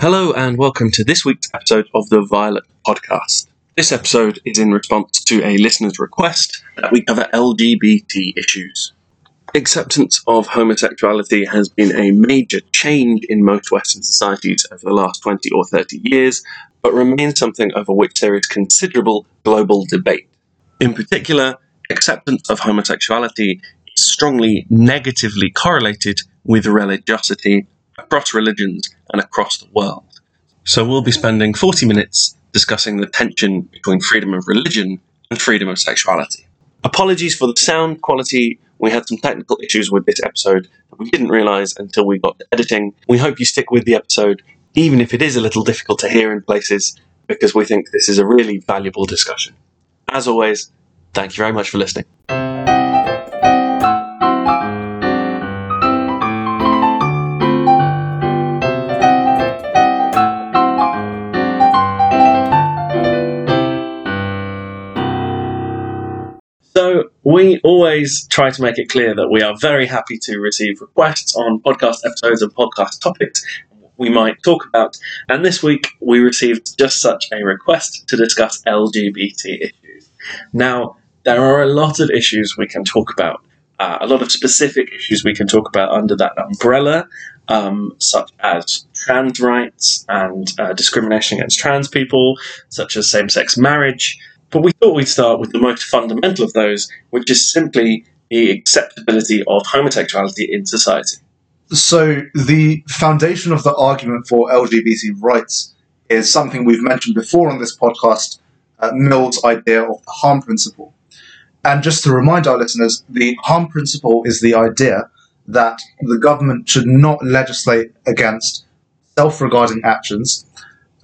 Hello, and welcome to this week's episode of the Violet Podcast. This episode is in response to a listener's request that we cover LGBT issues. Acceptance of homosexuality has been a major change in most Western societies over the last 20 or 30 years, but remains something over which there is considerable global debate. In particular, acceptance of homosexuality is strongly negatively correlated with religiosity across religions and across the world. So we'll be spending 40 minutes discussing the tension between freedom of religion and freedom of sexuality. Apologies for the sound quality. We had some technical issues with this episode that we didn't realize until we got to editing. We hope you stick with the episode, even if it is a little difficult to hear in places, because we think this is a really valuable discussion. As always, thank you very much for listening. We always try to make it clear that we are very happy to receive requests on podcast episodes and podcast topics we might talk about. And this week, we received just such a request to discuss LGBT issues. Now, there are a lot of issues we can talk about, uh, a lot of specific issues we can talk about under that umbrella, um, such as trans rights and uh, discrimination against trans people, such as same sex marriage. But we thought we'd start with the most fundamental of those, which is simply the acceptability of homosexuality in society. So, the foundation of the argument for LGBT rights is something we've mentioned before on this podcast uh, Mill's idea of the harm principle. And just to remind our listeners, the harm principle is the idea that the government should not legislate against self regarding actions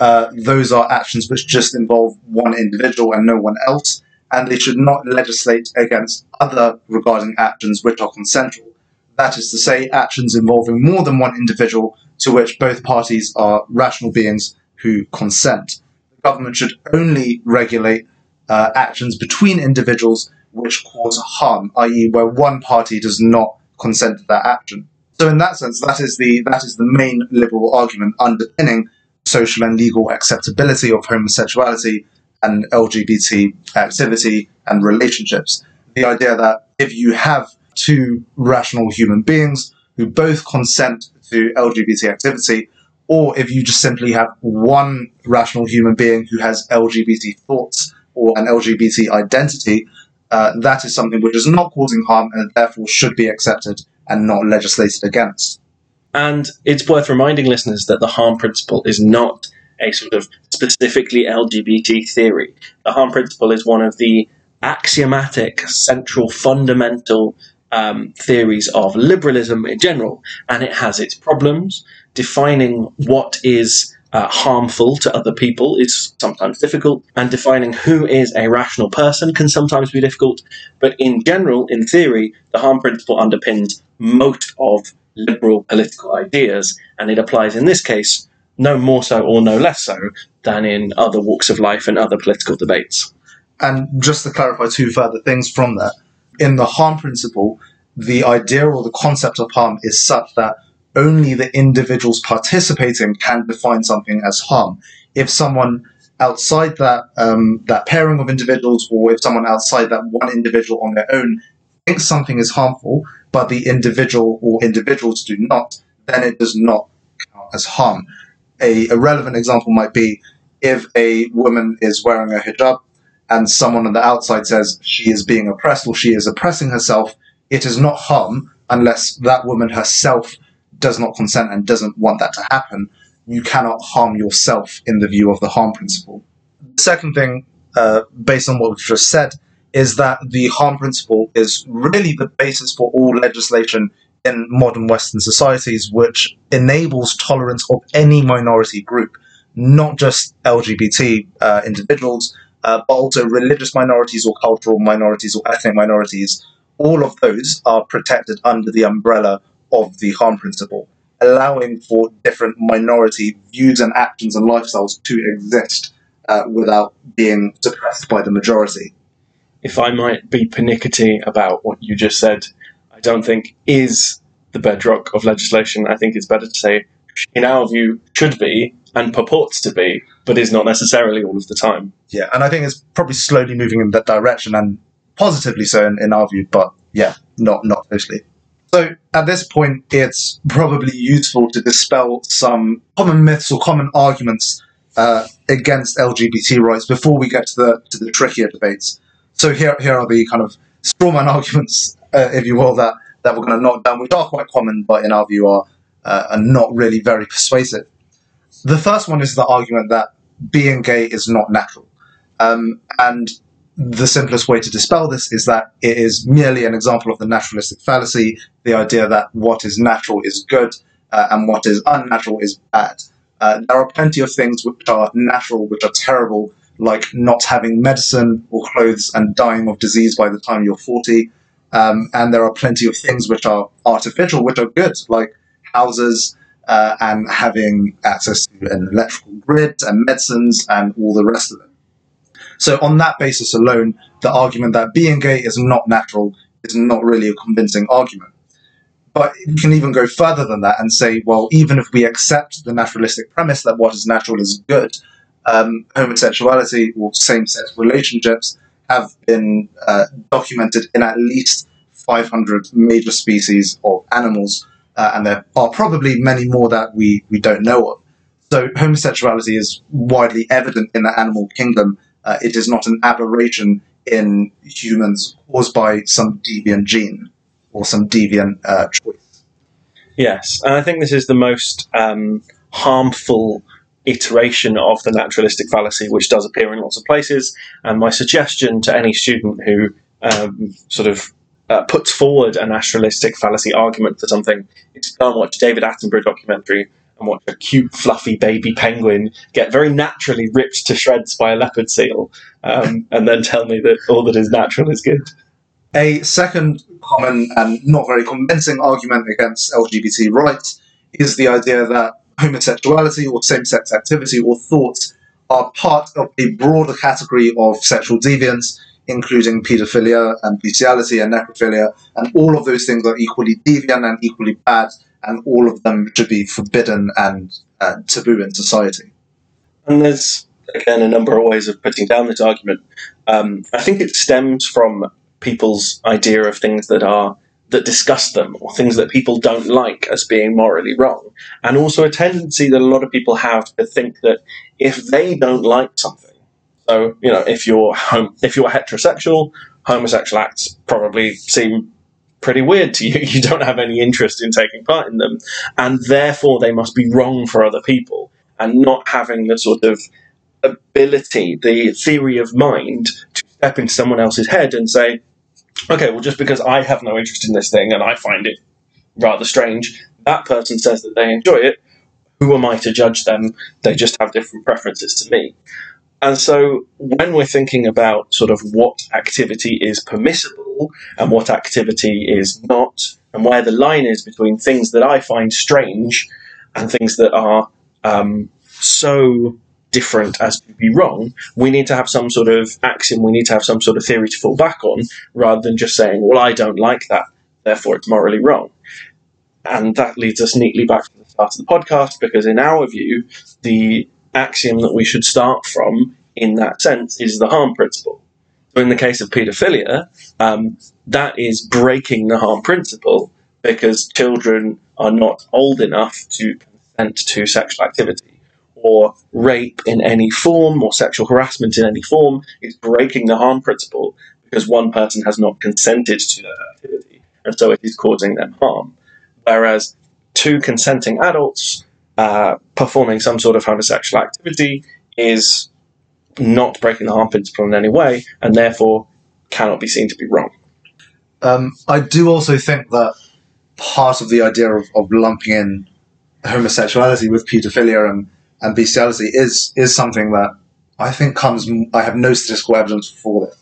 uh, those are actions which just involve one individual and no one else, and they should not legislate against other regarding actions which are consensual. That is to say, actions involving more than one individual to which both parties are rational beings who consent. The government should only regulate uh, actions between individuals which cause harm, i.e., where one party does not consent to that action. So, in that sense, that is the that is the main liberal argument underpinning social and legal acceptability of homosexuality and LGBT activity and relationships. The idea that if you have two rational human beings who both consent to LGBT activity, or if you just simply have one rational human being who has LGBT thoughts or an LGBT identity, uh, that is something which is not causing harm and therefore should be accepted and not legislated against. And it's worth reminding listeners that the harm principle is not a sort of specifically LGBT theory. The harm principle is one of the axiomatic, central, fundamental um, theories of liberalism in general, and it has its problems. Defining what is uh, harmful to other people is sometimes difficult, and defining who is a rational person can sometimes be difficult. But in general, in theory, the harm principle underpins most of liberal political ideas, and it applies in this case no more so or no less so than in other walks of life and other political debates. And just to clarify two further things from that, in the harm principle, the idea or the concept of harm is such that only the individuals participating can define something as harm. If someone outside that um, that pairing of individuals, or if someone outside that one individual on their own thinks something is harmful, but the individual or individuals do not, then it does not count as harm. A, a relevant example might be if a woman is wearing a hijab and someone on the outside says she is being oppressed or she is oppressing herself, it is not harm unless that woman herself does not consent and doesn't want that to happen. You cannot harm yourself in the view of the harm principle. The second thing, uh, based on what we've just said, is that the harm principle is really the basis for all legislation in modern Western societies, which enables tolerance of any minority group, not just LGBT uh, individuals, uh, but also religious minorities or cultural minorities or ethnic minorities. All of those are protected under the umbrella of the harm principle, allowing for different minority views and actions and lifestyles to exist uh, without being suppressed by the majority if I might be pernickety about what you just said, I don't think is the bedrock of legislation. I think it's better to say in our view, should be and purports to be, but is not necessarily all of the time. Yeah, and I think it's probably slowly moving in that direction, and positively so in, in our view. But yeah, not not totally. So at this point, it's probably useful to dispel some common myths or common arguments uh, against LGBT rights before we get to the to the trickier debates. So here here are the kind of strawman arguments, uh, if you will, that that we're going to knock down, which are quite common, but in our view are uh, are not really very persuasive. The first one is the argument that being gay is not natural, um, and the simplest way to dispel this is that it is merely an example of the naturalistic fallacy, the idea that what is natural is good uh, and what is unnatural is bad. Uh, there are plenty of things which are natural, which are terrible, like not having medicine or clothes and dying of disease by the time you're 40. Um, and there are plenty of things which are artificial, which are good, like houses uh, and having access to an electrical grid and medicines and all the rest of it. So, on that basis alone, the argument that being gay is not natural is not really a convincing argument. But you can even go further than that and say, well, even if we accept the naturalistic premise that what is natural is good, um, homosexuality or same sex relationships have been uh, documented in at least 500 major species of animals, uh, and there are probably many more that we, we don't know of. So, homosexuality is widely evident in the animal kingdom uh, it is not an aberration in humans caused by some deviant gene or some deviant uh, choice. Yes, and I think this is the most um, harmful iteration of the naturalistic fallacy, which does appear in lots of places. And my suggestion to any student who um, sort of uh, puts forward a naturalistic fallacy argument for something is go and watch David Attenborough documentary and watch a cute, fluffy baby penguin get very naturally ripped to shreds by a leopard seal, um, and then tell me that all that is natural is good. A second common and not very convincing argument against LGBT rights is the idea that homosexuality or same sex activity or thoughts are part of a broader category of sexual deviance, including paedophilia and bestiality and necrophilia, and all of those things are equally deviant and equally bad and all of them should be forbidden and uh, taboo in society. And there's again a number of ways of putting down this argument. Um, I think it stems from people's idea of things that are that disgust them or things that people don't like as being morally wrong, and also a tendency that a lot of people have to think that if they don't like something, so you know if you're hom- if you're heterosexual, homosexual acts probably seem pretty weird to you. You don't have any interest in taking part in them. And therefore, they must be wrong for other people. And not having the sort of ability, the theory of mind to step into someone else's head and say, okay, well, just because I have no interest in this thing and I find it rather strange, that person says that they enjoy it. Who am I to judge them? They just have different preferences to me. And so when we're thinking about sort of what activity is permissible and what activity is not, and where the line is between things that I find strange and things that are um, so different as to be wrong, we need to have some sort of axiom, we need to have some sort of theory to fall back on, rather than just saying, well, I don't like that, therefore it's morally wrong. And that leads us neatly back to the start of the podcast, because in our view, the axiom that we should start from in that sense is the harm principle. So in the case of paedophilia, um, that is breaking the harm principle because children are not old enough to consent to sexual activity. Or rape in any form or sexual harassment in any form is breaking the harm principle because one person has not consented to that activity, and so it is causing them harm. Whereas two consenting adults uh, performing some sort of homosexual activity is not breaking the harm principle in any way, and therefore cannot be seen to be wrong. Um, I do also think that part of the idea of, of lumping in homosexuality with paedophilia and, and bestiality is is something that I think comes. I have no statistical evidence for this,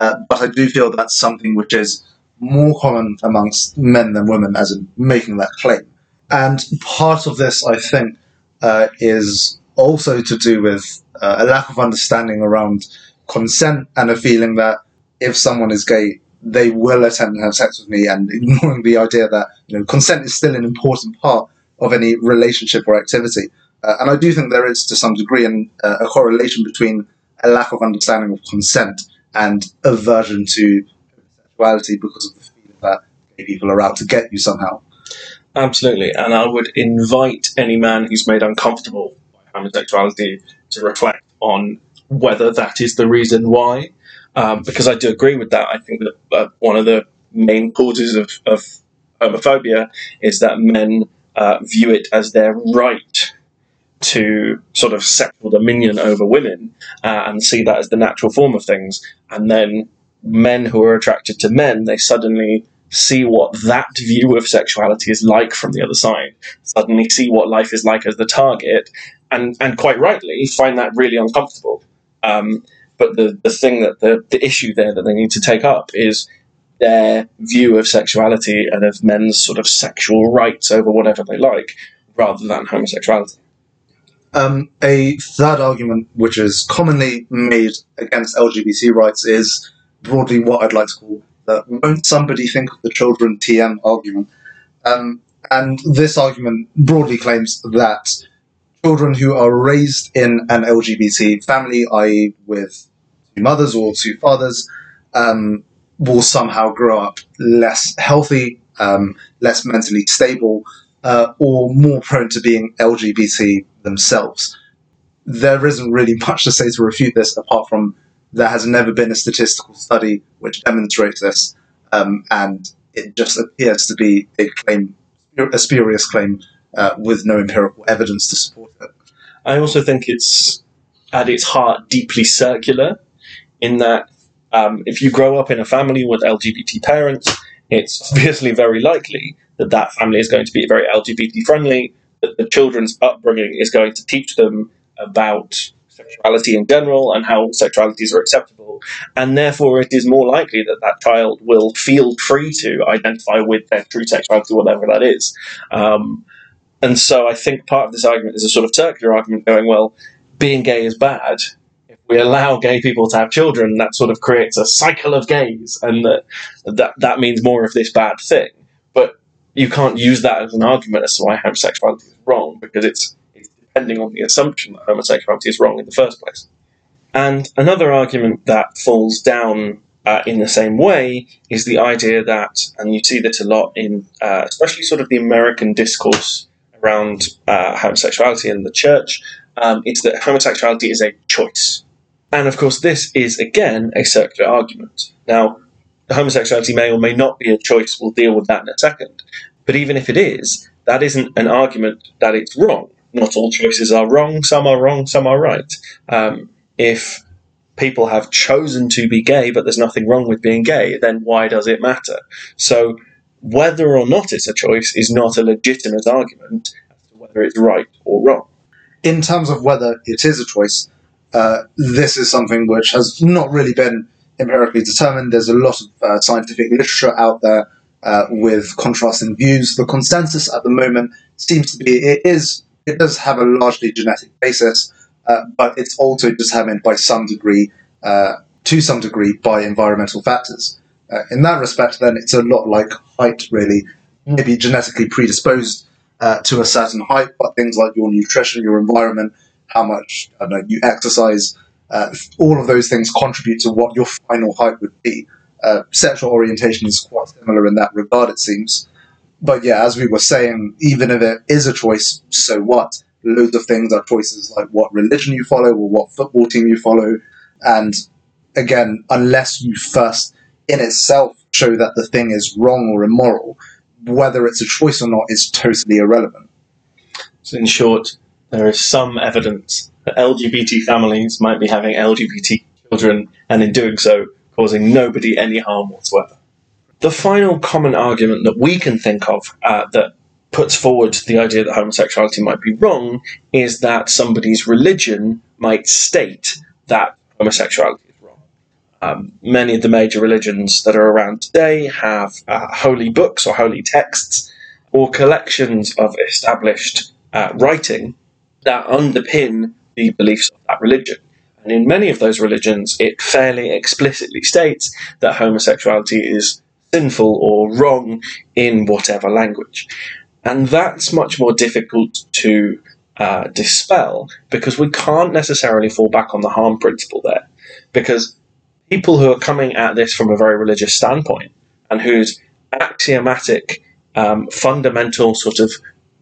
uh, but I do feel that's something which is more common amongst men than women, as in making that claim. And part of this, I think, uh, is also to do with uh, a lack of understanding around consent and a feeling that if someone is gay, they will attempt to have sex with me, and ignoring the idea that you know consent is still an important part of any relationship or activity. Uh, and I do think there is, to some degree, an, uh, a correlation between a lack of understanding of consent and aversion to sexuality because of the feeling that gay people are out to get you somehow. Absolutely, and I would invite any man who's made uncomfortable by homosexuality to reflect on whether that is the reason why. Um, because I do agree with that. I think that uh, one of the main causes of, of homophobia is that men uh, view it as their right to sort of sexual dominion over women uh, and see that as the natural form of things. And then men who are attracted to men, they suddenly see what that view of sexuality is like from the other side, suddenly see what life is like as the target, and, and quite rightly find that really uncomfortable. Um, but the, the thing that the, the issue there that they need to take up is their view of sexuality and of men's sort of sexual rights over whatever they like rather than homosexuality. Um, a third argument, which is commonly made against LGBT rights, is broadly what I'd like to call the won't somebody think of the children TM argument. Um, and this argument broadly claims that children who are raised in an LGBT family, i.e., with two mothers or two fathers, um, will somehow grow up less healthy, um, less mentally stable, uh, or more prone to being LGBT themselves. There isn't really much to say to refute this apart from there has never been a statistical study which demonstrates this, um, and it just appears to be a claim, a spurious claim uh, with no empirical evidence to support it. I also think it's at its heart deeply circular, in that um, if you grow up in a family with LGBT parents, it's obviously very likely that that family is going to be very LGBT friendly, that the children's upbringing is going to teach them about sexuality in general and how sexualities are acceptable, and therefore it is more likely that that child will feel free to identify with their true sexuality, whatever that is. Um, and so I think part of this argument is a sort of circular argument going, well, being gay is bad, If we allow gay people to have children, that sort of creates a cycle of gays, and that that, that means more of this bad thing. You can't use that as an argument as to why homosexuality is wrong, because it's, it's depending on the assumption that homosexuality is wrong in the first place. And another argument that falls down uh, in the same way is the idea that, and you see this a lot in, uh, especially sort of the American discourse around uh, homosexuality and the church, um, it's that homosexuality is a choice. And of course, this is again a circular argument. Now, homosexuality may or may not be a choice. We'll deal with that in a second. But even if it is, that isn't an argument that it's wrong. Not all choices are wrong. Some are wrong. Some are right. Um, if people have chosen to be gay, but there's nothing wrong with being gay, then why does it matter? So, whether or not it's a choice is not a legitimate argument as to whether it's right or wrong. In terms of whether it is a choice, uh, this is something which has not really been empirically determined. There's a lot of uh, scientific literature out there uh, with contrasting views. The consensus at the moment seems to be it is it does have a largely genetic basis, uh, but it's also determined by some degree, uh, to some degree, by environmental factors. in that respect, then it's a lot like height, really. Maybe genetically predisposed to a certain height, but things like your nutrition, your environment, how much know, you exercise, uh, all of those things contribute to what your final height would be. Uh, sexual orientation is quite similar in that regard, it seems. But yeah, as we were saying, even if it is a choice, so what? Loads of things are choices like what religion you follow or what football team you follow. And again, unless you first in itself show that the thing is wrong or immoral, whether it's a choice or not is totally irrelevant. So, in short, there is some evidence LGBT families might be having LGBT children, and in doing so, causing nobody any harm whatsoever. The final common argument that we can think of uh, that puts forward the idea that homosexuality might be wrong is that somebody's religion might state that homosexuality is wrong. Um, many of the major religions that are around today have uh, holy books or holy texts or collections of established uh, writing that underpin the beliefs of that religion. And in many of those religions, it fairly explicitly states that homosexuality is sinful or wrong in whatever language. And that's much more difficult to uh, dispel because we can't necessarily fall back on the harm principle there. Because people who are coming at this from a very religious standpoint and whose axiomatic, um, fundamental sort of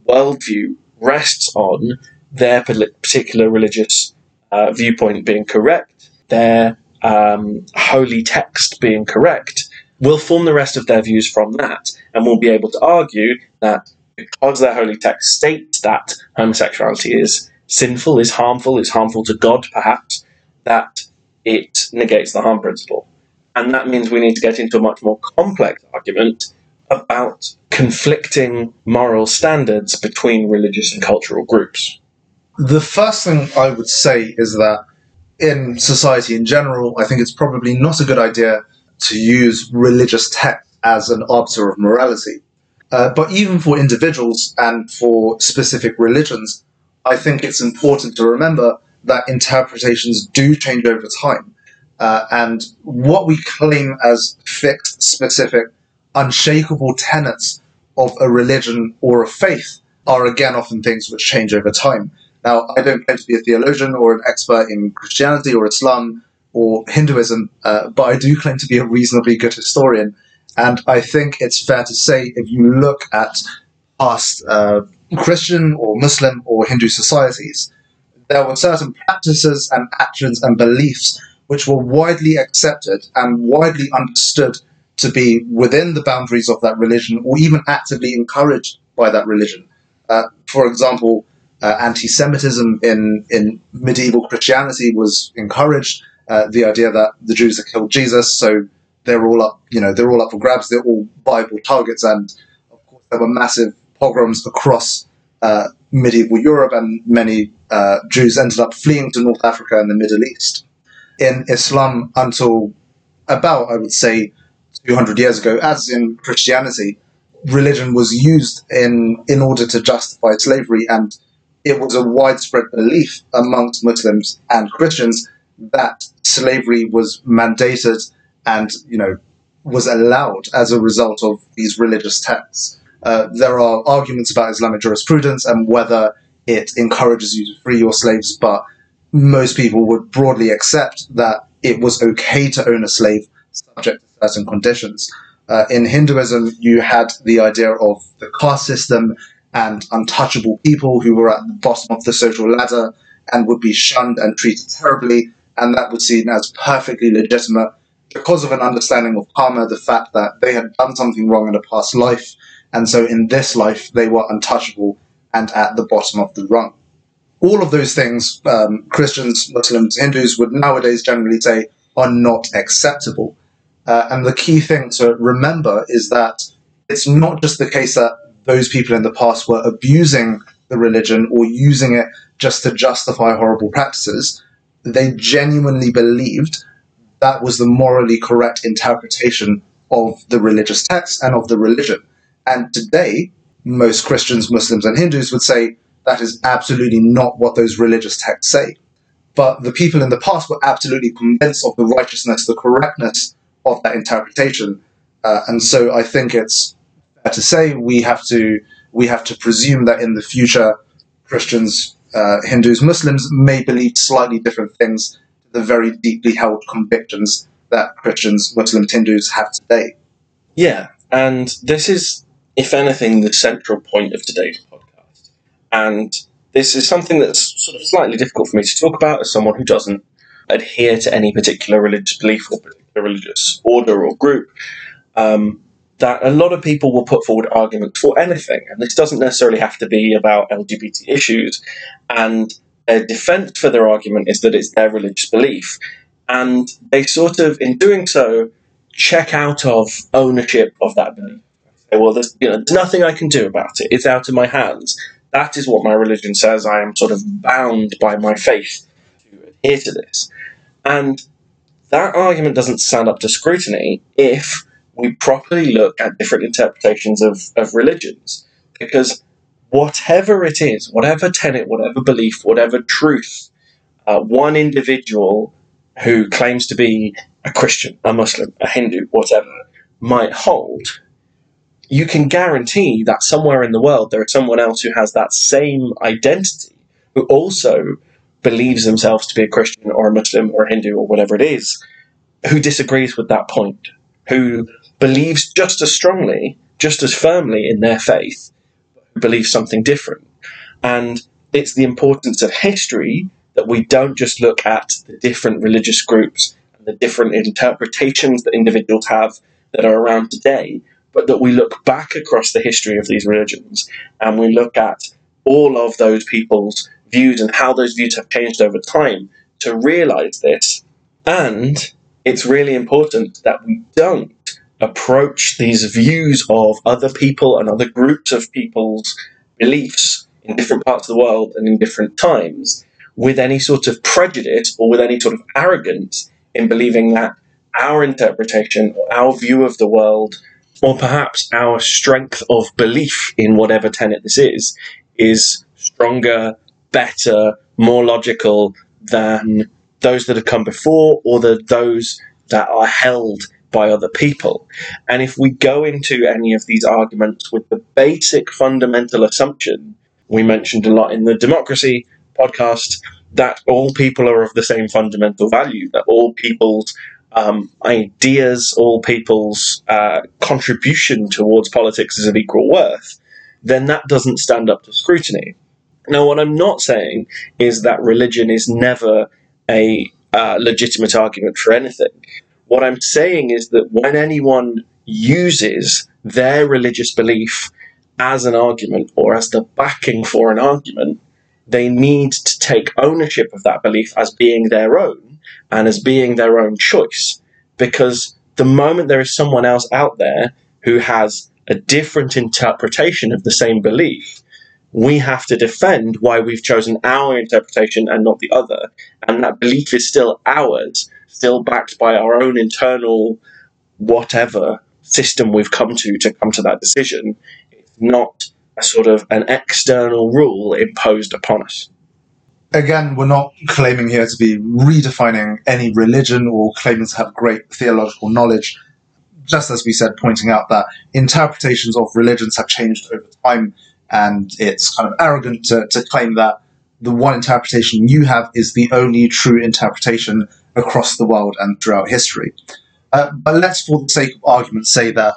worldview rests on their particular religious uh, viewpoint being correct, their um, holy text being correct, will form the rest of their views from that and we'll be able to argue that because their holy text states that homosexuality is sinful, is harmful, is harmful to God, perhaps, that it negates the harm principle. And that means we need to get into a much more complex argument about conflicting moral standards between religious and cultural groups. The first thing I would say is that in society in general, I think it's probably not a good idea to use religious text as an arbiter of morality. Uh, but even for individuals and for specific religions, I think it's important to remember that interpretations do change over time. Uh, and what we claim as fixed, specific, unshakable tenets of a religion or a faith are again often things which change over time. Now, I don't claim to be a theologian or an expert in Christianity or Islam or Hinduism, uh, but I do claim to be a reasonably good historian. And I think it's fair to say if you look at past uh, Christian or Muslim or Hindu societies, there were certain practices and actions and beliefs which were widely accepted and widely understood to be within the boundaries of that religion or even actively encouraged by that religion. Uh, for example, uh, anti Semitism in, in medieval Christianity was encouraged. Uh, the idea that the Jews had killed Jesus, so they're all up, you know, they're all up for grabs. They're all Bible targets, and of course there were massive pogroms across uh, medieval Europe, and many uh, Jews ended up fleeing to North Africa and the Middle East. In Islam, until about, I would say, 200 years ago, as in Christianity, religion was used in, in order to justify slavery, and it was a widespread belief amongst Muslims and Christians that slavery was mandated and, you know, was allowed as a result of these religious texts. Uh, there are arguments about Islamic jurisprudence and whether it encourages you to free your slaves, but most people would broadly accept that it was okay to own a slave subject to certain conditions. Uh, in Hinduism, you had the idea of the caste system and untouchable people who were at the bottom of the social ladder and would be shunned and treated terribly, and that was seen as perfectly legitimate because of an understanding of karma, the fact that they had done something wrong in a past life, and so in this life they were untouchable and at the bottom of the rung. All of those things, um, Christians, Muslims, Hindus would nowadays generally say are not acceptable. Uh, and the key thing to remember is that it's not just the case that those people in the past were abusing the religion or using it just to justify horrible practices. They genuinely believed that was the morally correct interpretation of the religious text and of the religion. And today, most Christians, Muslims, and Hindus would say that is absolutely not what those religious texts say. But the people in the past were absolutely convinced of the righteousness, the correctness of that interpretation. Uh, and so I think it's to say we have to we have to presume that in the future Christians, uh, Hindus, Muslims may believe slightly different things to the very deeply held convictions that Christians, Muslims, Hindus have today. Yeah, and this is if anything, the central point of today's podcast. And this is something that's sort of slightly difficult for me to talk about as someone who doesn't adhere to any particular religious belief or particular religious order or group. Um, that a lot of people will put forward arguments for anything, and this doesn't necessarily have to be about LGBT issues. And their defense for their argument is that it's their religious belief. And they sort of, in doing so, check out of ownership of that belief well, there's, you know, there's nothing I can do about it. It's out of my hands. That is what my religion says. I am sort of bound by my faith to adhere to this. And that argument doesn't stand up to scrutiny if we properly look at different interpretations of, of religions. Because whatever it is, whatever tenet, whatever belief, whatever truth, uh, one individual who claims to be a Christian, a Muslim, a Hindu, whatever, might hold, you can guarantee that somewhere in the world there is someone else who has that same identity who also believes themselves to be a Christian or a Muslim or a Hindu or whatever it is, who disagrees with that point, who believes just as strongly, just as firmly in their faith, believes something different. And it's the importance of history that we don't just look at the different religious groups and the different interpretations that individuals have that are around today, but that we look back across the history of these religions and we look at all of those people's views and how those views have changed over time to realize this. And it's really important that we don't approach these views of other people and other groups of people's beliefs in different parts of the world and in different times with any sort of prejudice or with any sort of arrogance in believing that our interpretation or our view of the world or perhaps our strength of belief in whatever tenet this is is stronger, better, more logical than those that have come before or the, those that are held by other people. And if we go into any of these arguments with the basic fundamental assumption we mentioned a lot in the democracy podcast that all people are of the same fundamental value, that all people's um, ideas, all people's uh, contribution towards politics is of equal worth, then that doesn't stand up to scrutiny. Now, what I'm not saying is that religion is never a uh, legitimate argument for anything. What I'm saying is that when anyone uses their religious belief as an argument or as the backing for an argument, they need to take ownership of that belief as being their own and as being their own choice. Because the moment there is someone else out there who has a different interpretation of the same belief, we have to defend why we've chosen our interpretation and not the other. And that belief is still ours, still backed by our own internal whatever system we've come to to come to that decision. It's not a sort of an external rule imposed upon us. Again, we're not claiming here to be redefining any religion or claiming to have great theological knowledge. Just as we said, pointing out that interpretations of religions have changed over time and it's kind of arrogant to, to claim that the one interpretation you have is the only true interpretation across the world and throughout history. Uh, but let's, for the sake of argument, say that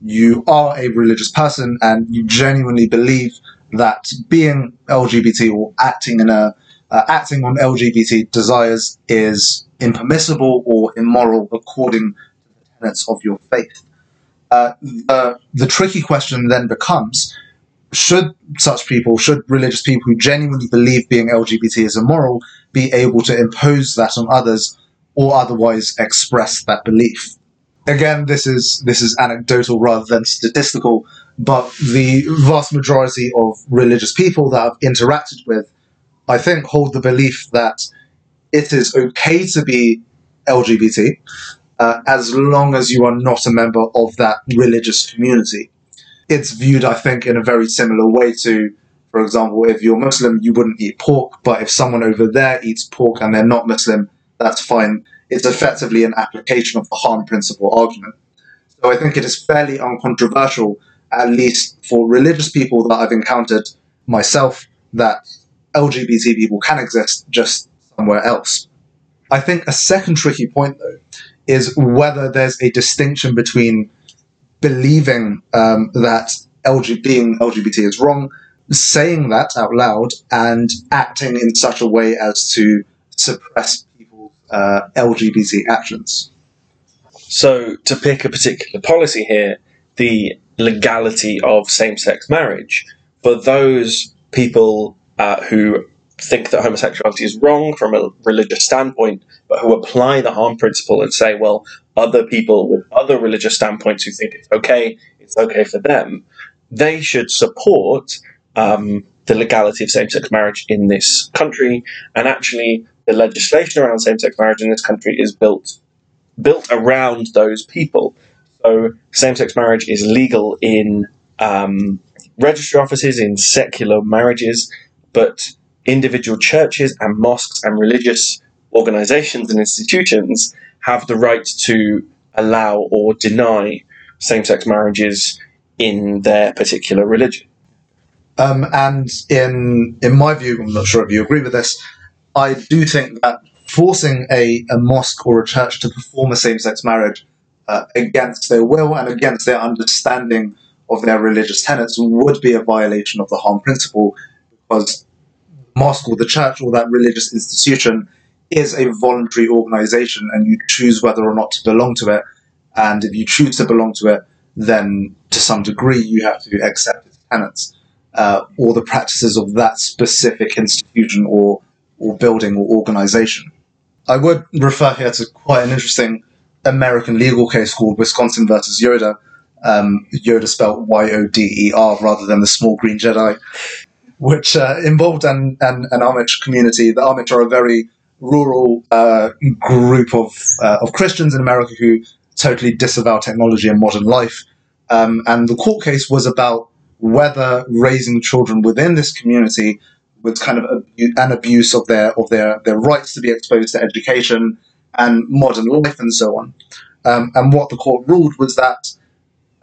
you are a religious person and you genuinely believe that being LGBT or acting in a uh, acting on LGBT desires is impermissible or immoral according to the tenets of your faith. Uh, the, the tricky question then becomes should such people, should religious people who genuinely believe being LGBT is immoral, be able to impose that on others or otherwise express that belief? Again, this is this is anecdotal rather than statistical, but the vast majority of religious people that I've interacted with, I think, hold the belief that it is okay to be LGBT uh, as long as you are not a member of that religious community it's viewed, I think, in a very similar way to, for example, if you're Muslim, you wouldn't eat pork, but if someone over there eats pork and they're not Muslim, that's fine. It's effectively an application of the harm principle argument. So I think it is fairly uncontroversial, at least for religious people that I've encountered myself, that LGBT people can exist just somewhere else. I think a second tricky point, though, is whether there's a distinction between believing um, that LG- being LGBT is wrong, saying that out loud, and acting in such a way as to suppress people's uh, LGBT actions. So, to pick a particular policy here, the legality of same sex marriage, for those people uh, who think that homosexuality is wrong from a religious standpoint, but who apply the harm principle and say, well, other people with other religious standpoints who think it's okay, it's okay for them, they should support um, the legality of same sex marriage in this country. And actually, the legislation around same sex marriage in this country is built built around those people. So, same sex marriage is legal in um, registry offices, in secular marriages, but individual churches and mosques and religious organizations and institutions have the right to allow or deny same sex marriages in their particular religion. Um, and in in my view, I'm not sure if you agree with this. I do think that forcing a, a mosque or a church to perform a same sex marriage uh, against their will and against their understanding of their religious tenets would be a violation of the harm principle because mosque or the church or that religious institution is a voluntary organization and you choose whether or not to belong to it. And if you choose to belong to it, then to some degree you have to accept its tenets uh, or the practices of that specific institution or, or building or organization. I would refer here to quite an interesting American legal case called Wisconsin versus Yoder. Um, Yoder spelled Y O D E R rather than the small green Jedi, which uh, involved an, an, an Amish community. The Amish are a very rural uh, group of, uh, of Christians in America who totally disavow technology and modern life. Um, and the court case was about whether raising children within this community was kind of an abuse of their of their, their rights to be exposed to education and modern life and so on. Um, and what the court ruled was that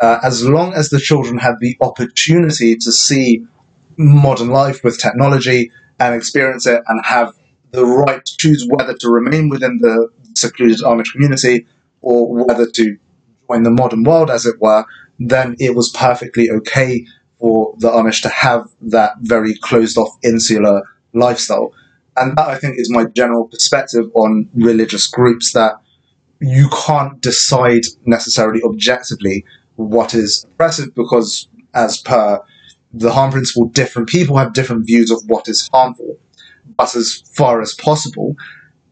uh, as long as the children had the opportunity to see modern life with technology and experience it and have the right to choose whether to remain within the secluded Amish community or whether to join the modern world, as it were, then it was perfectly okay for the Amish to have that very closed off insular lifestyle. And that I think is my general perspective on religious groups that you can't decide necessarily objectively what is oppressive because as per the harm principle, different people have different views of what is harmful. But as far as possible,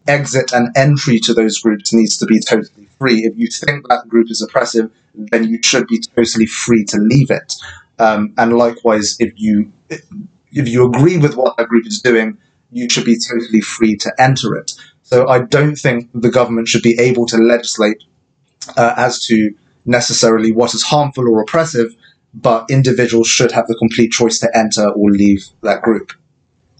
exit and entry to those groups needs to be totally free. If you think that group is oppressive, then you should be totally free to leave it. Um, and likewise, if you if you agree with what that group is doing, you should be totally free to enter it. So I don't think the government should be able to legislate uh, as to necessarily what is harmful or oppressive, but individuals should have the complete choice to enter or leave that group.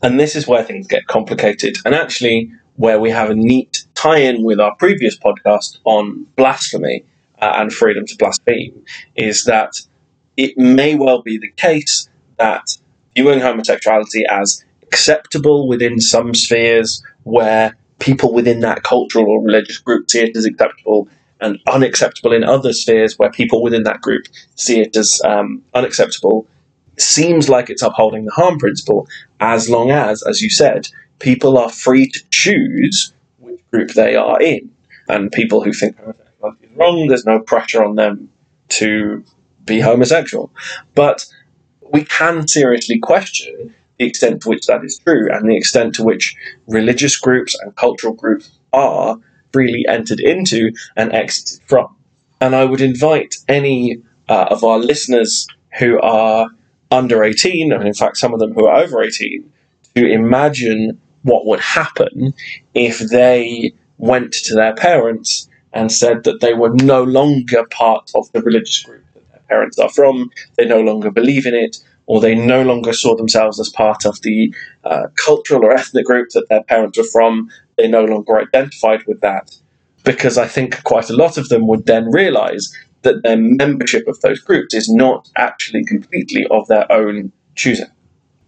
And this is where things get complicated, and actually where we have a neat tie-in with our previous podcast on blasphemy uh, and freedom to blaspheme, is that it may well be the case that viewing homosexuality as acceptable within some spheres where people within that cultural or religious group see it as acceptable and unacceptable in other spheres where people within that group see it as um, unacceptable seems like it's upholding the harm principle as long as, as you said, people are free to choose which group they are in. And people who think homosexuality is wrong, there's no pressure on them to be homosexual. But we can seriously question the extent to which that is true and the extent to which religious groups and cultural groups are freely entered into and exited from. And I would invite any uh, of our listeners who are under 18, and in fact, some of them who are over 18, to imagine what would happen if they went to their parents and said that they were no longer part of the religious group that their parents are from, they no longer believe in it, or they no longer saw themselves as part of the uh, cultural or ethnic group that their parents were from, they no longer identified with that. Because I think quite a lot of them would then realize that their membership of those groups is not actually completely of their own choosing.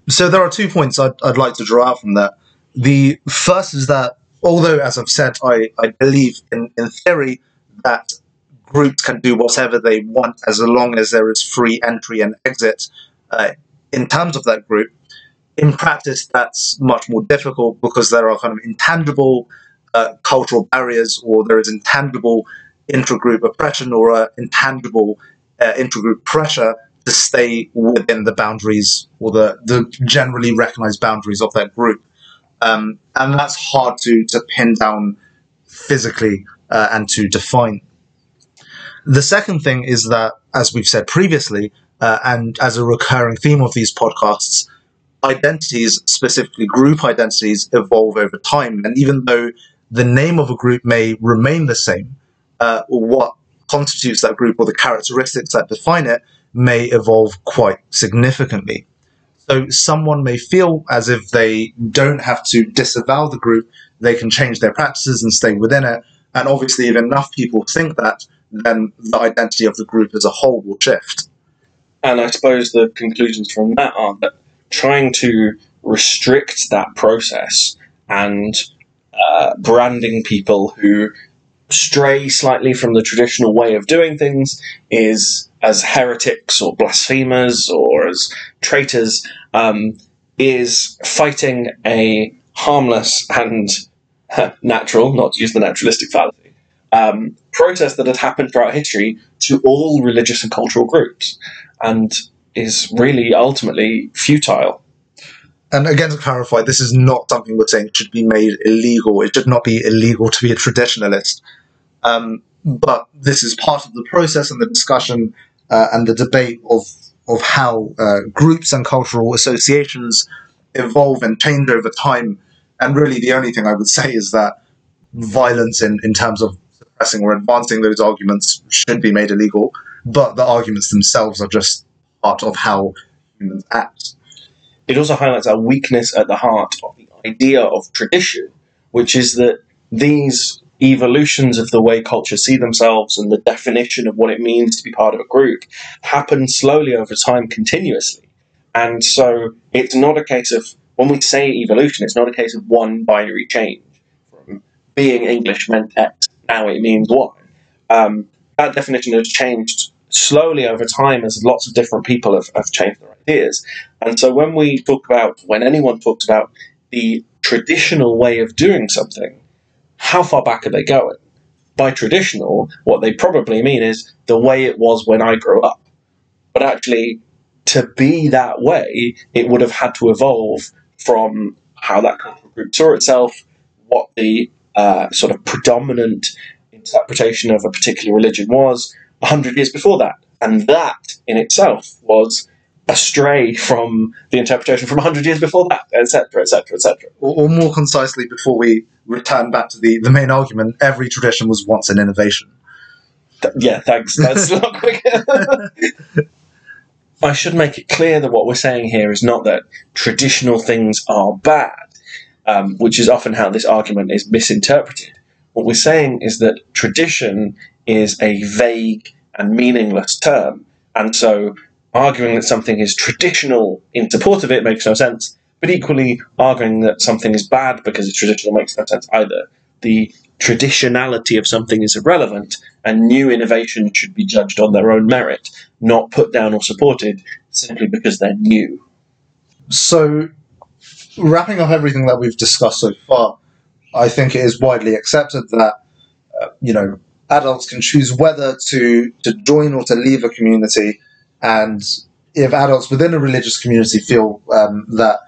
So there are two points I'd, I'd like to draw out from that. The first is that, although, as I've said, I, I believe in, in theory that groups can do whatever they want as long as there is free entry and exit uh, in terms of that group. In practice, that's much more difficult because there are kind of intangible uh, cultural barriers, or there is intangible intergroup oppression or uh, intangible uh, intergroup pressure to stay within the boundaries or the, the generally recognized boundaries of that group. Um, and that's hard to, to pin down physically uh, and to define. The second thing is that, as we've said previously, uh, and as a recurring theme of these podcasts, identities, specifically group identities, evolve over time. And even though the name of a group may remain the same, uh, what constitutes that group or the characteristics that define it may evolve quite significantly. So someone may feel as if they don't have to disavow the group, they can change their practices and stay within it. And obviously, if enough people think that, then the identity of the group as a whole will shift. And I suppose the conclusions from that are that trying to restrict that process and uh, branding people who stray slightly from the traditional way of doing things is as heretics or blasphemers or as traitors um, is fighting a harmless and natural, not to use the naturalistic fallacy, um, protest that had happened throughout history to all religious and cultural groups and is really ultimately futile. And again, to clarify, this is not something we're saying should be made illegal. It should not be illegal to be a traditionalist. Um, but this is part of the process and the discussion uh, and the debate of of how uh, groups and cultural associations evolve and change over time. And really, the only thing I would say is that violence in, in terms of suppressing or advancing those arguments should be made illegal, but the arguments themselves are just part of how humans act. It also highlights our weakness at the heart of the idea of tradition, which is that these evolutions of the way cultures see themselves and the definition of what it means to be part of a group happen slowly over time continuously. And so it's not a case of, when we say evolution, it's not a case of one binary change. From being English meant X, now it means Y. Um, that definition has changed slowly over time as lots of different people have, have changed their ideas. And so when we talk about, when anyone talks about the traditional way of doing something, how far back are they going? By traditional, what they probably mean is the way it was when I grew up. But actually, to be that way, it would have had to evolve from how that cultural group saw itself, what the uh, sort of predominant interpretation of a particular religion was 100 years before that. And that in itself was astray from the interpretation from 100 years before that, etc., etc., etc. Or more concisely, before we return back to the, the main argument, every tradition was once an innovation. Th- yeah, thanks. That's a lot quicker. I should make it clear that what we're saying here is not that traditional things are bad, um, which is often how this argument is misinterpreted. What we're saying is that tradition is a vague and meaningless term, and so arguing that something is traditional in support of it makes no sense, but equally arguing that something is bad because it's traditional makes no sense either. The traditionality of something is irrelevant, and new innovations should be judged on their own merit, not put down or supported simply because they're new. So, wrapping up everything that we've discussed so far, I think it is widely accepted that, uh, you know, adults can choose whether to, to join or to leave a community and if adults within a religious community feel um, that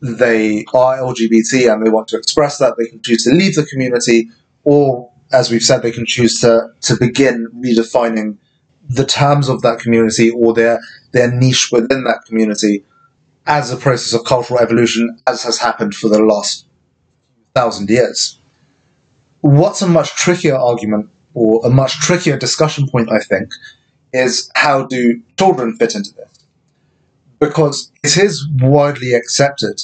they are LGBT and they want to express that, they can choose to leave the community, or as we've said, they can choose to, to begin redefining the terms of that community or their their niche within that community as a process of cultural evolution, as has happened for the last thousand years. What's a much trickier argument or a much trickier discussion point, I think, is how do children fit into this? Because it is widely accepted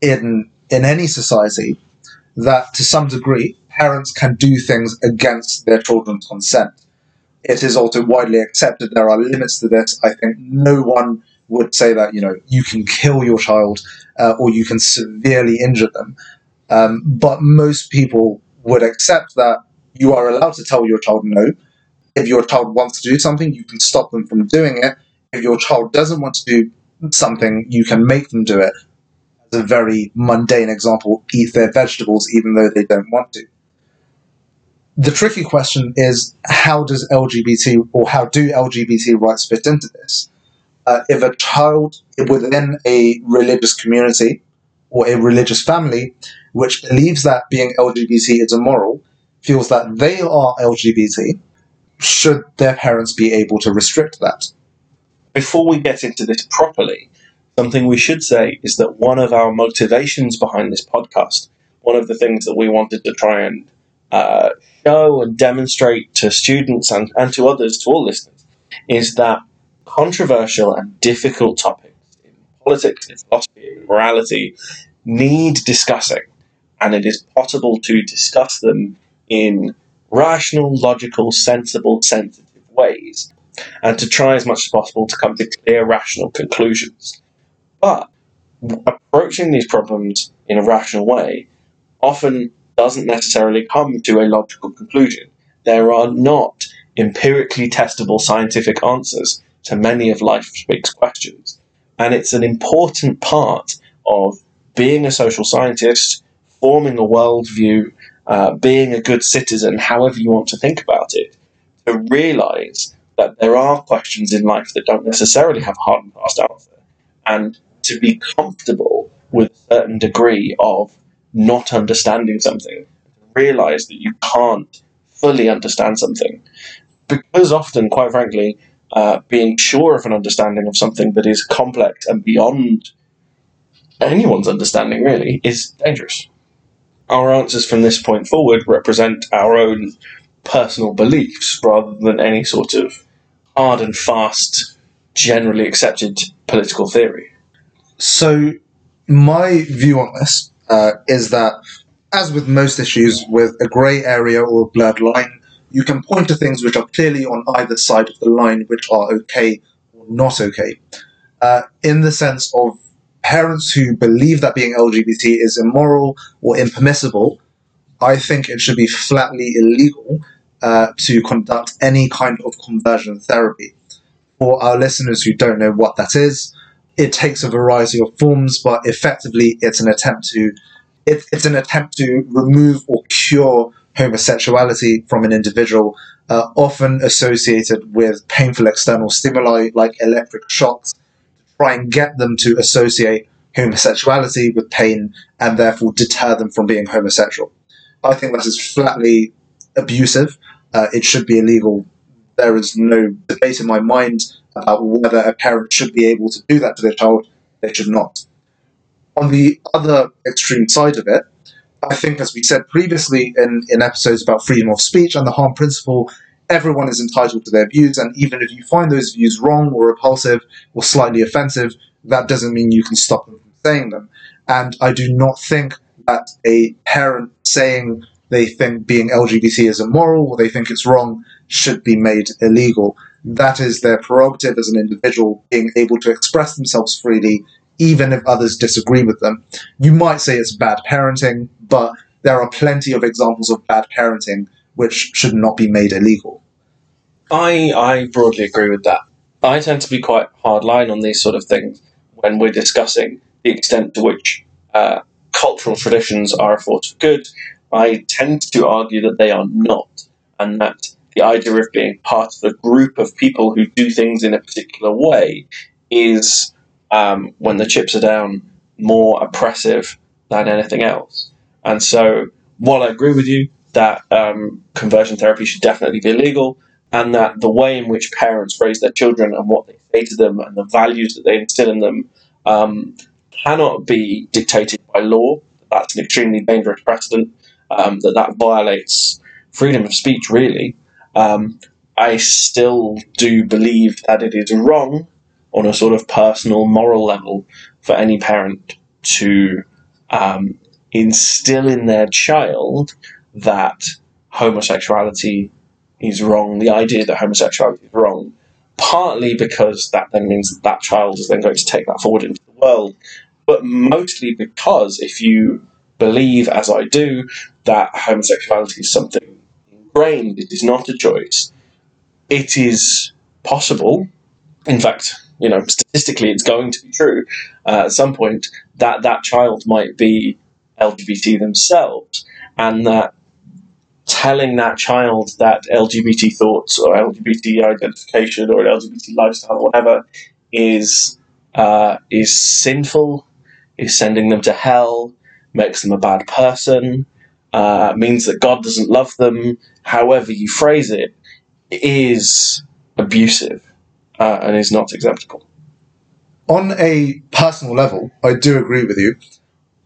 in in any society that to some degree parents can do things against their children's consent. It is also widely accepted there are limits to this. I think no one would say that you know you can kill your child uh, or you can severely injure them, um, but most people would accept that you are allowed to tell your child no, if your child wants to do something, you can stop them from doing it. If your child doesn't want to do something, you can make them do it. As a very mundane example, eat their vegetables even though they don't want to. The tricky question is how does LGBT or how do LGBT rights fit into this? Uh, if a child within a religious community or a religious family which believes that being LGBT is immoral feels that they are LGBT, should their parents be able to restrict that? Before we get into this properly, something we should say is that one of our motivations behind this podcast, one of the things that we wanted to try and uh, show and demonstrate to students and, and to others, to all listeners, is that controversial and difficult topics in politics, in philosophy, in morality need discussing, and it is possible to discuss them in rational, logical, sensible, sensitive ways. and to try as much as possible to come to clear, rational conclusions. But approaching these problems in a rational way often doesn't necessarily come to a logical conclusion. There are not empirically testable scientific answers to many of life's big questions. And it's an important part of being a social scientist, forming a worldview, uh, being a good citizen, however you want to think about it, to realize that there are questions in life that don't necessarily have a hard and fast answer, and to be comfortable with a certain degree of not understanding something, to realize that you can't fully understand something. Because often, quite frankly, uh, being sure of an understanding of something that is complex and beyond anyone's understanding, really, is dangerous. Our answers from this point forward represent our own personal beliefs rather than any sort of hard and fast, generally accepted political theory. So, my view on this uh, is that, as with most issues with a grey area or a blurred line, you can point to things which are clearly on either side of the line which are okay or not okay. Uh, in the sense of parents who believe that being LGBT is immoral or impermissible, I think it should be flatly illegal uh, to conduct any kind of conversion therapy. For our listeners who don't know what that is, it takes a variety of forms, but effectively it's an attempt to it, it's an attempt to remove or cure homosexuality from an individual, uh, often associated with painful external stimuli like electric shocks, try and get them to associate homosexuality with pain and therefore deter them from being homosexual. I think that is flatly abusive. Uh, it should be illegal. There is no debate in my mind about whether a parent should be able to do that to their child. They should not. On the other extreme side of it, I think, as we said previously in, in episodes about freedom of speech and the harm principle, everyone is entitled to their views, and even if you find those views wrong or repulsive or slightly offensive, that doesn't mean you can stop them from saying them. And I do not think that a parent saying they think being LGBT is immoral or they think it's wrong should be made illegal. That is their prerogative as an individual, being able to express themselves freely, even if others disagree with them. You might say it's bad parenting, but there are plenty of examples of bad parenting which should not be made illegal. I, I broadly agree with that. I tend to be quite hardline on these sort of things when we're discussing the extent to which uh, cultural traditions are a force for good. I tend to argue that they are not, and that the idea of being part of a group of people who do things in a particular way is, um, when the chips are down, more oppressive than anything else. And so, while I agree with you that um, conversion therapy should definitely be illegal, and that the way in which parents raise their children and what they say to them and the values that they instill in them um, cannot be dictated by law. That's an extremely dangerous precedent. Um, that that violates freedom of speech, really. Um, I still do believe that it is wrong on a sort of personal, moral level for any parent to um, instill in their child that homosexuality is wrong, the idea that homosexuality is wrong, partly because that then means that that child is then going to take that forward into the world, but mostly because if you believe, as I do, that homosexuality is something ingrained, it is not a choice, it is possible, in fact, you know, statistically it's going to be true uh, at some point, that that child might be LGBT themselves, and that telling that child that LGBT thoughts or LGBT identification or an LGBT lifestyle or whatever is uh, is sinful, is sending them to hell, makes them a bad person, uh, means that God doesn't love them. However you phrase it, is abusive uh, and is not acceptable. On a personal level, I do agree with you.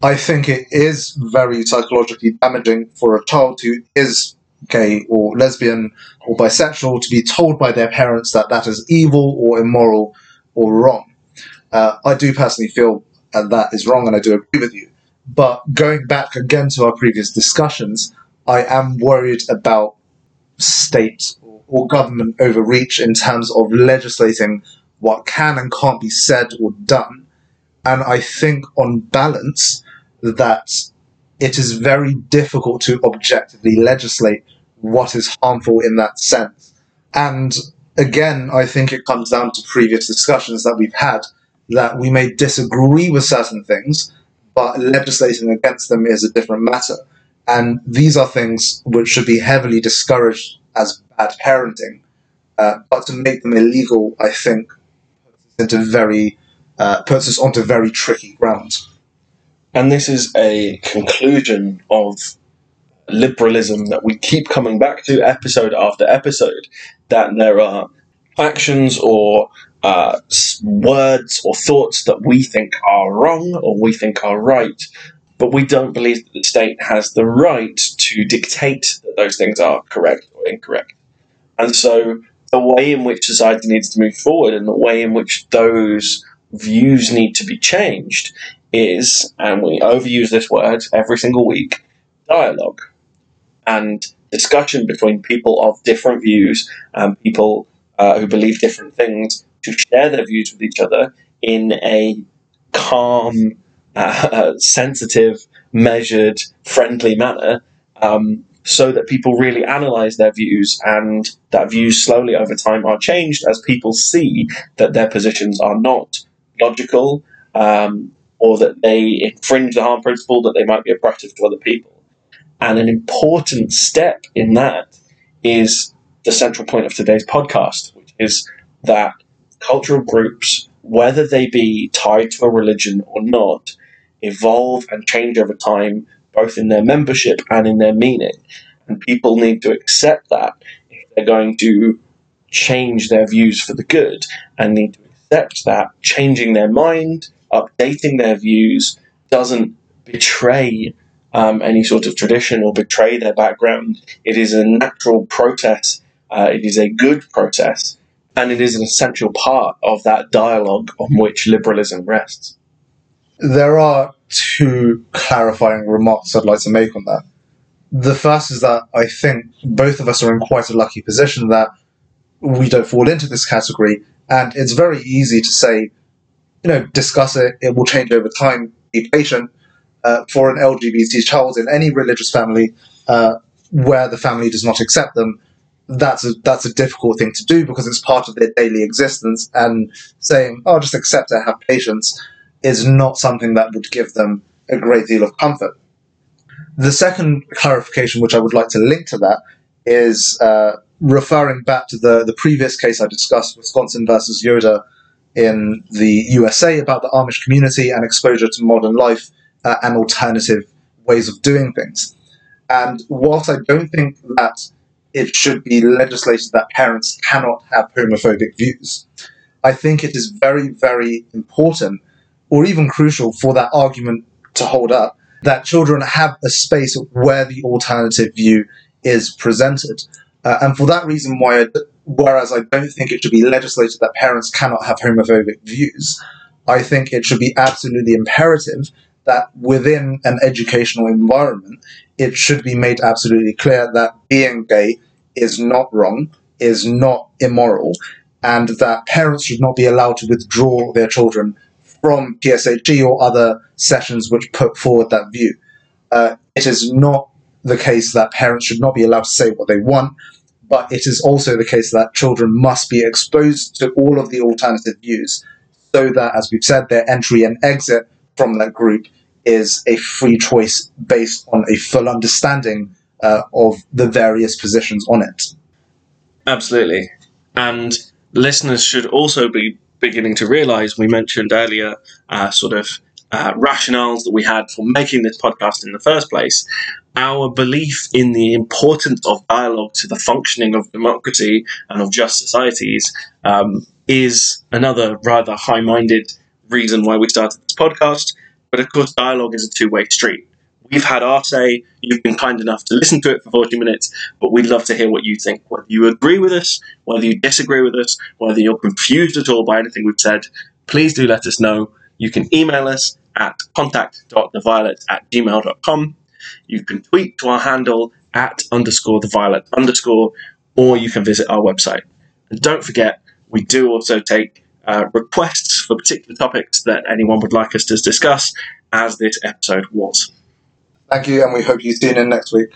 I think it is very psychologically damaging for a child who is gay or lesbian or bisexual to be told by their parents that that is evil or immoral or wrong. Uh, I do personally feel that is wrong, and I do agree with you. But going back again to our previous discussions, I am worried about state or government overreach in terms of legislating what can and can't be said or done. And I think, on balance, that it is very difficult to objectively legislate what is harmful in that sense. And again, I think it comes down to previous discussions that we've had that we may disagree with certain things, but legislating against them is a different matter. And these are things which should be heavily discouraged as bad parenting. Uh, but to make them illegal, I think, into very uh, puts us onto very tricky ground. And this is a conclusion of liberalism that we keep coming back to episode after episode. That there are actions or uh, words or thoughts that we think are wrong or we think are right, but we don't believe that the state has the right to dictate that those things are correct or incorrect. And so the way in which society needs to move forward and the way in which those views need to be changed is, and we overuse this word every single week, dialogue and discussion between people of different views and people uh, who believe different things to share their views with each other in a calm, uh, sensitive, measured, friendly manner. Um, so that people really analyze their views and that views slowly over time are changed as people see that their positions are not logical um, or that they infringe the harm principle, that they might be oppressive to other people. And an important step in that is the central point of today's podcast, which is that cultural groups, whether they be tied to a religion or not, evolve and change over time, both in their membership and in their meaning. And people need to accept that if they're going to change their views for the good and need to accept that changing their mind, updating their views, doesn't betray um, any sort of tradition or betray their background. It is a natural process, uh, it is a good process, and it is an essential part of that dialogue on which liberalism rests. There are two clarifying remarks I'd like to make on that. The first is that I think both of us are in quite a lucky position that we don't fall into this category and it's very easy to say, you know, discuss it, it will change over time, be patient. Uh, for an LGBT child in any religious family uh, where the family does not accept them, that's a that's a difficult thing to do because it's part of their daily existence. And saying, "Oh, just accept it, have patience," is not something that would give them a great deal of comfort. The second clarification, which I would like to link to that, is uh, referring back to the, the previous case I discussed, Wisconsin versus Yoder in the USA, about the Amish community and exposure to modern life uh, and alternative ways of doing things. And whilst I don't think that it should be legislated that parents cannot have homophobic views, I think it is very, very important, or even crucial, for that argument to hold up that children have a space where the alternative view is presented. Uh, and for that reason, why, I, whereas I don't think it should be legislated that parents cannot have homophobic views, I think it should be absolutely imperative that within an educational environment, it should be made absolutely clear that being gay is not wrong, is not immoral, and that parents should not be allowed to withdraw their children from PSHE or other sessions which put forward that view. Uh, it is not the case that parents should not be allowed to say what they want, but it is also the case that children must be exposed to all of the alternative views so that, as we've said, their entry and exit from that group is a free choice based on a full understanding uh, of the various positions on it. Absolutely. And listeners should also be beginning to realize we mentioned earlier uh, sort of uh, rationales that we had for making this podcast in the first place, our belief in the importance of dialogue to the functioning of democracy and of just societies um, is another rather high minded reason why we started this podcast. But of course, dialogue is a two way street. We've had our say, you've been kind enough to listen to it for 40 minutes, but we'd love to hear what you think. Whether you agree with us, whether you disagree with us, whether you're confused at all by anything we've said, please do let us know. You can email us at contact.theviolet at gmail.com. You can tweet to our handle at underscore the violet underscore, or you can visit our website. And don't forget, we do also take uh, requests for particular topics that anyone would like us to discuss, as this episode was. Thank you, and we hope you tune in next week.